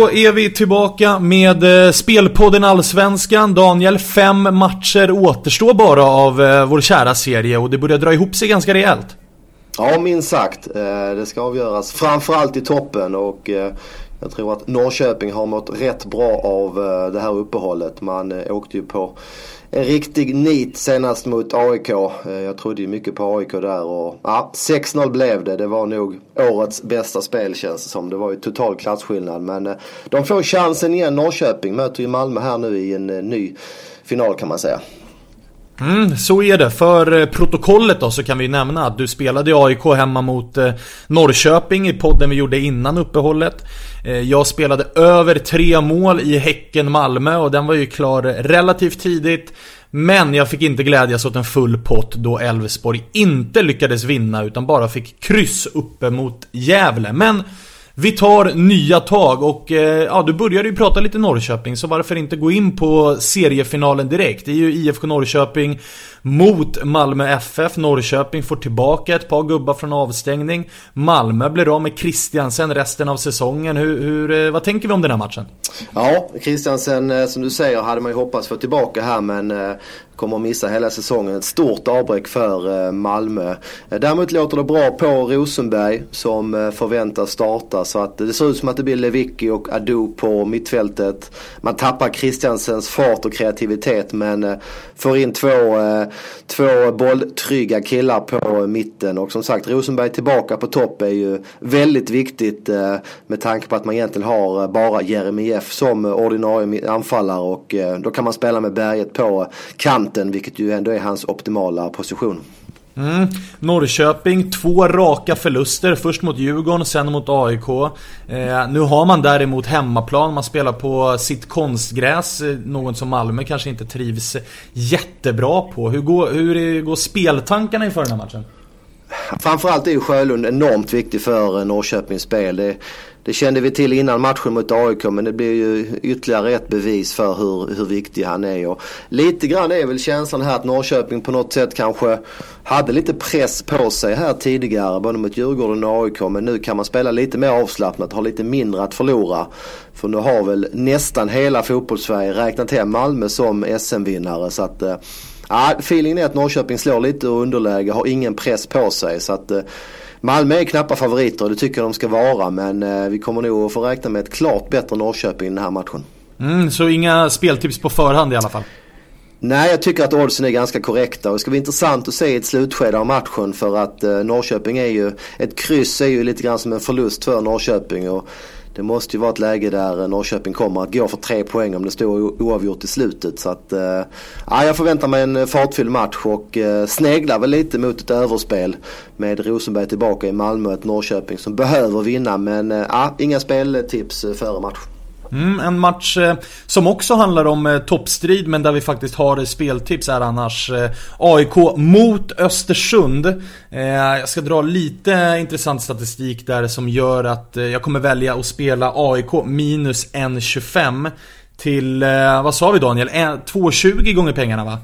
Då är vi tillbaka med eh, Spelpodden Allsvenskan. Daniel, fem matcher återstår bara av eh, vår kära serie och det börjar dra ihop sig ganska rejält. Ja, minst sagt. Eh, det ska avgöras framförallt i toppen och eh, jag tror att Norrköping har mått rätt bra av eh, det här uppehållet. Man åkte ju på en riktig nit senast mot AIK. Eh, jag trodde ju mycket på AIK där och ja, 6-0 blev det. Det var nog årets bästa spel känns det som. Det var ju total klassskillnad men eh, de får chansen igen. Norrköping möter ju Malmö här nu i en eh, ny final kan man säga. Mm, så är det. För eh, protokollet då så kan vi nämna att du spelade i AIK hemma mot eh, Norrköping i podden vi gjorde innan uppehållet. Eh, jag spelade över tre mål i Häcken-Malmö och den var ju klar relativt tidigt. Men jag fick inte glädjas åt en full pott då Elfsborg inte lyckades vinna utan bara fick kryss uppe mot Gävle. Men vi tar nya tag och eh, ja, du började ju prata lite Norrköping så varför inte gå in på seriefinalen direkt? Det är ju IFK Norrköping mot Malmö FF. Norrköping får tillbaka ett par gubbar från avstängning. Malmö blir av med Christiansen resten av säsongen. Hur, hur, eh, vad tänker vi om den här matchen? Ja, Christiansen eh, som du säger hade man ju hoppats få tillbaka här men kommer att missa hela säsongen. Ett stort avbräck för eh, Malmö. Eh, däremot låter det bra på Rosenberg som eh, förväntas starta. Så att det ser ut som att det blir Lewicki och Adu på mittfältet. Man tappar Christiansens fart och kreativitet men får in två, två bolltrygga killar på mitten. Och som sagt Rosenberg tillbaka på topp är ju väldigt viktigt med tanke på att man egentligen har bara Jeremejeff som ordinarie anfallare och då kan man spela med berget på kant kanten vilket ju ändå är hans optimala position. Mm. Norrköping, två raka förluster. Först mot Djurgården, sen mot AIK. Eh, nu har man däremot hemmaplan, man spelar på sitt konstgräs. Eh, Något som Malmö kanske inte trivs jättebra på. Hur går, hur går speltankarna inför den här matchen? Framförallt är ju Sjölund enormt viktig för Norrköpings spel. Det, det kände vi till innan matchen mot AIK men det blir ju ytterligare ett bevis för hur, hur viktig han är. Och lite grann är väl känslan här att Norrköping på något sätt kanske hade lite press på sig här tidigare både mot Djurgården och AIK men nu kan man spela lite mer avslappnat, ha lite mindre att förlora. För nu har väl nästan hela fotbollssverige räknat hem Malmö som SM-vinnare så att eh, Ja, feelingen är att Norrköping slår lite och underläge, har ingen press på sig. Så att Malmö är knappa favoriter och det tycker jag de ska vara men eh, vi kommer nog att få räkna med ett klart bättre Norrköping i den här matchen. Mm, så inga speltips på förhand i alla fall? Nej, jag tycker att oddsen är ganska korrekta och det ska bli intressant att se i ett slutskede av matchen för att eh, Norrköping är ju, ett kryss är ju lite grann som en förlust för Norrköping och det måste ju vara ett läge där Norrköping kommer att gå för tre poäng om det står oavgjort i slutet. Så att, eh, ja, jag förväntar mig en fartfylld match och eh, sneglar väl lite mot ett överspel med Rosenberg tillbaka i Malmö, ett Norrköping som behöver vinna. Men eh, ja, inga speltips före match. Mm, en match eh, som också handlar om eh, toppstrid men där vi faktiskt har eh, speltips är annars AIK mot Östersund. Jag ska dra lite intressant statistik där som gör att jag kommer välja att spela AIK minus 1,25 till, vad sa vi Daniel? 2,20 gånger pengarna va?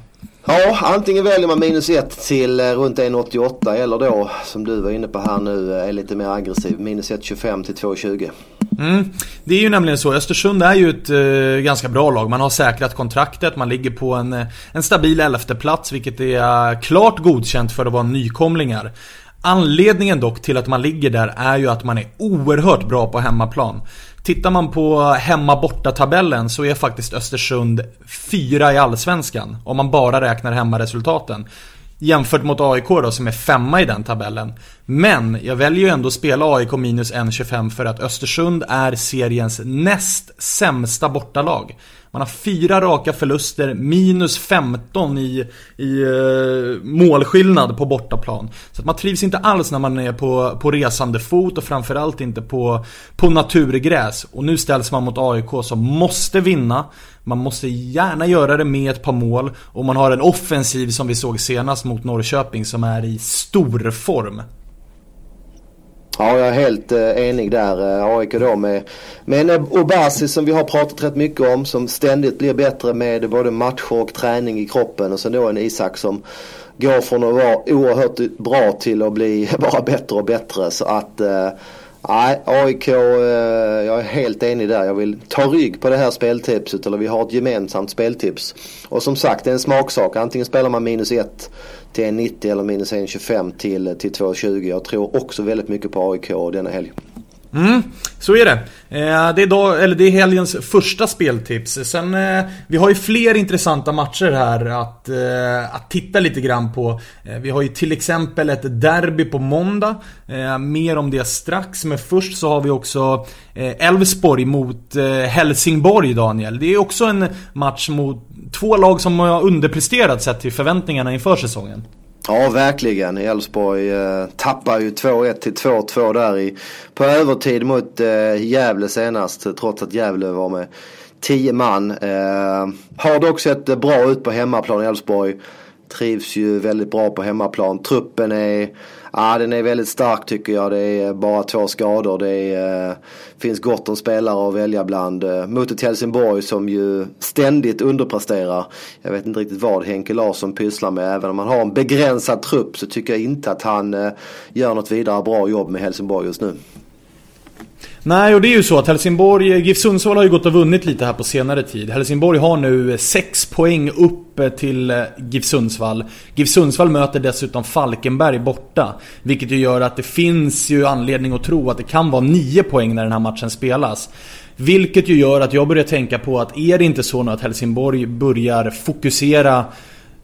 Ja, antingen väljer man minus 1 till runt 1,88 eller då som du var inne på här nu är lite mer aggressiv. Minus 1,25 till 2,20. Mm. Det är ju nämligen så, Östersund är ju ett eh, ganska bra lag. Man har säkrat kontraktet, man ligger på en, eh, en stabil elfteplats vilket är eh, klart godkänt för att vara nykomlingar. Anledningen dock till att man ligger där är ju att man är oerhört bra på hemmaplan. Tittar man på hemma-borta-tabellen så är faktiskt Östersund fyra i Allsvenskan om man bara räknar hemmaresultaten. Jämfört mot AIK då som är femma i den tabellen. Men jag väljer ju ändå att spela AIK minus 1,25 för att Östersund är seriens näst sämsta bortalag. Man har fyra raka förluster, minus 15 i, i eh, målskillnad på bortaplan. Så att man trivs inte alls när man är på, på resande fot och framförallt inte på, på naturgräs. Och nu ställs man mot AIK som måste vinna. Man måste gärna göra det med ett par mål och man har en offensiv som vi såg senast mot Norrköping som är i stor form. Ja, jag är helt eh, enig där. Eh, AIK då med, med en eh, Obasi som vi har pratat rätt mycket om som ständigt blir bättre med både matcher och träning i kroppen och sen då en Isak som går från att vara oerhört bra till att bli bara bättre och bättre. Så att eh, Nej, AIK, eh, jag är helt enig där. Jag vill ta rygg på det här speltipset. Eller vi har ett gemensamt speltips. Och som sagt, det är en smaksak. Antingen spelar man minus 1 till 1,90 eller minus 1,25 till, till 2,20. Jag tror också väldigt mycket på AIK denna helg. Mm, så är det. Eh, det, är dag, eller det är helgens första speltips. Sen, eh, vi har ju fler intressanta matcher här att, eh, att titta lite grann på. Eh, vi har ju till exempel ett derby på måndag. Eh, mer om det strax. Men först så har vi också eh, Elfsborg mot Helsingborg, Daniel. Det är också en match mot två lag som har underpresterat sett till förväntningarna inför säsongen. Ja, verkligen. Elfsborg eh, tappar ju 2-1 till 2-2 där i, på övertid mot eh, Gävle senast. Trots att Gävle var med 10 man. Eh, har dock sett eh, bra ut på hemmaplan Elfsborg. Trivs ju väldigt bra på hemmaplan. Truppen är Ja, den är väldigt stark tycker jag. Det är bara två skador. Det är, eh, finns gott om spelare att välja bland. Eh, mot ett Helsingborg som ju ständigt underpresterar. Jag vet inte riktigt vad Henke Larsson pysslar med. Även om han har en begränsad trupp så tycker jag inte att han eh, gör något vidare bra jobb med Helsingborg just nu. Nej, och det är ju så att Helsingborg, GIF Sundsvall har ju gått och vunnit lite här på senare tid. Helsingborg har nu eh, 6 poäng upp eh, till eh, GIF Sundsvall. GIF Sundsvall möter dessutom Falkenberg borta. Vilket ju gör att det finns ju anledning att tro att det kan vara 9 poäng när den här matchen spelas. Vilket ju gör att jag börjar tänka på att är det inte så nu att Helsingborg börjar fokusera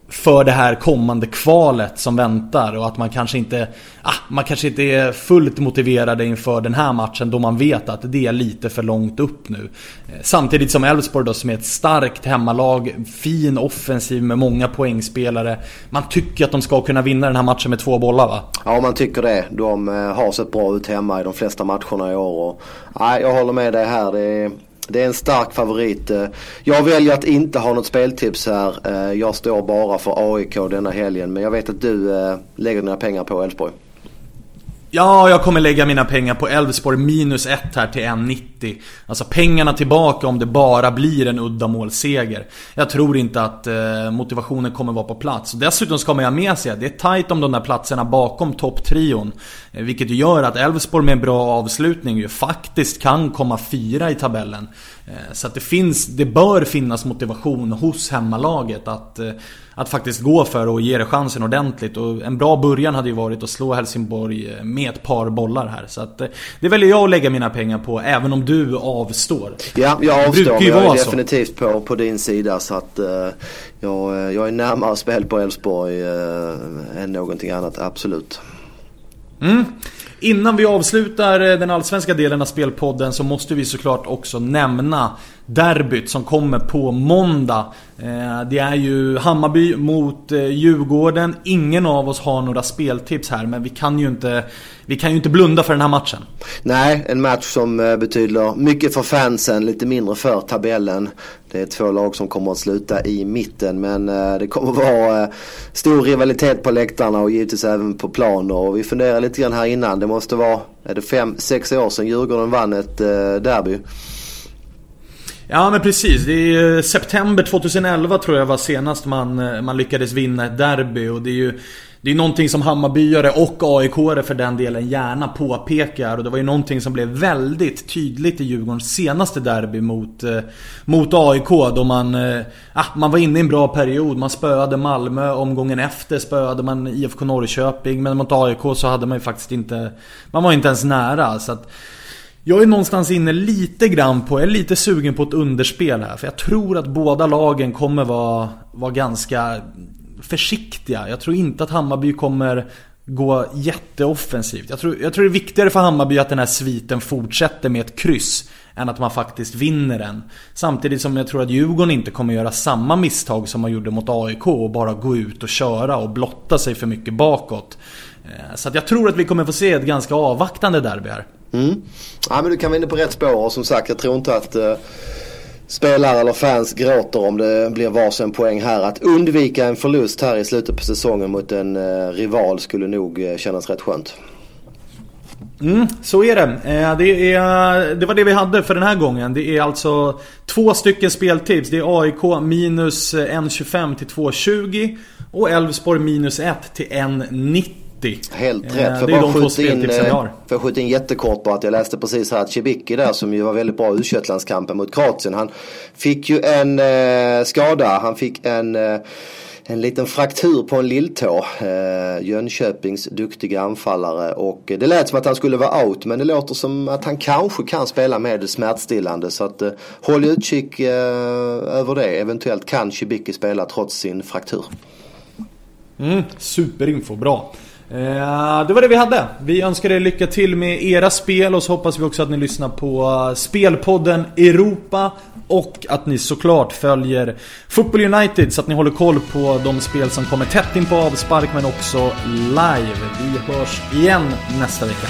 för det här kommande kvalet som väntar och att man kanske inte ah, Man kanske inte är fullt motiverade inför den här matchen då man vet att det är lite för långt upp nu. Eh, samtidigt som Elfsborg då som är ett starkt hemmalag, fin offensiv med många poängspelare. Man tycker att de ska kunna vinna den här matchen med två bollar va? Ja man tycker det. De eh, har sett bra ut hemma i de flesta matcherna i år. Och, nej, jag håller med dig här. Det är det är en stark favorit. Eh, jag väljer att inte ha något speltips här. Eh, jag står bara för AIK denna helgen. Men jag vet att du eh, lägger dina pengar på Elfsborg. Ja, jag kommer lägga mina pengar på Elfsborg minus 1 här till 1,90. Alltså pengarna tillbaka om det bara blir en uddamålsseger. Jag tror inte att eh, motivationen kommer vara på plats. Dessutom ska man ha med sig att det är tight om de där platserna bakom topptrion. Eh, vilket gör att Elfsborg med en bra avslutning ju faktiskt kan komma fyra i tabellen. Eh, så att det finns, det bör finnas motivation hos hemmalaget att eh, att faktiskt gå för och ge det chansen ordentligt. Och en bra början hade ju varit att slå Helsingborg eh, med ett par bollar här. Så att det väljer jag att lägga mina pengar på, även om du avstår. Ja, jag avstår. Jag är definitivt på, på din sida. Så att uh, jag, jag är närmare spel på Elfsborg uh, än någonting annat, absolut. Mm. Innan vi avslutar eh, den allsvenska delen av spelpodden så måste vi såklart också nämna derbyt som kommer på måndag. Eh, det är ju Hammarby mot eh, Djurgården. Ingen av oss har några speltips här men vi kan ju inte Vi kan ju inte blunda för den här matchen. Nej, en match som betyder mycket för fansen, lite mindre för tabellen. Det är två lag som kommer att sluta i mitten men eh, det kommer att vara eh, stor rivalitet på läktarna och givetvis även på plan. Och vi funderar lite grann här innan. Det måste vara, är det fem, sex år sedan Djurgården vann ett eh, derby. Ja men precis. Det är september 2011 tror jag var senast man, man lyckades vinna ett derby och det är ju det är någonting som Hammarbyare och aik för den delen gärna påpekar och det var ju någonting som blev väldigt tydligt i Djurgårdens senaste derby mot, eh, mot AIK då man, eh, ah, man var inne i en bra period. Man spöade Malmö, omgången efter spöade man IFK Norrköping men mot AIK så hade man ju faktiskt inte, man var inte ens nära. Så att, jag är någonstans inne lite grann på, jag är lite sugen på ett underspel här. För jag tror att båda lagen kommer vara, vara ganska försiktiga. Jag tror inte att Hammarby kommer gå jätteoffensivt. Jag tror, jag tror det är viktigare för Hammarby att den här sviten fortsätter med ett kryss än att man faktiskt vinner den. Samtidigt som jag tror att Djurgården inte kommer göra samma misstag som man gjorde mot AIK och bara gå ut och köra och blotta sig för mycket bakåt. Eh, så att jag tror att vi kommer få se ett ganska avvaktande derby här. Mm. Ja men du kan vara inne på rätt spår och som sagt jag tror inte att uh, spelare eller fans gråter om det blir varsin poäng här. Att undvika en förlust här i slutet på säsongen mot en eh, rival skulle nog eh, kännas rätt skönt. Mm, så är det. Eh, det, är. det var det vi hade för den här gången. Det är alltså två stycken speltips. Det är AIK minus 1,25 till 2,20 och Elfsborg minus 1 till 1,90 City. Helt rätt. Eh, för det är de två speltipsen jag har. För att skjuta in jättekort bara att jag läste precis här att Cibicki där som ju var väldigt bra i u mot Kroatien. Han fick ju en eh, skada. Han fick en eh, en liten fraktur på en lilltå. Eh, Jönköpings duktiga anfallare och det lät som att han skulle vara out men det låter som att han kanske kan spela med smärtstillande så att eh, håll utkik eh, över det. Eventuellt kan Cibicki spela trots sin fraktur. Mm, superinfo, bra. Eh, det var det vi hade. Vi önskar er lycka till med era spel och så hoppas vi också att ni lyssnar på eh, Spelpodden Europa och att ni såklart följer Football United så att ni håller koll på de spel som kommer tätt in på avspark men också live. Vi hörs igen nästa vecka.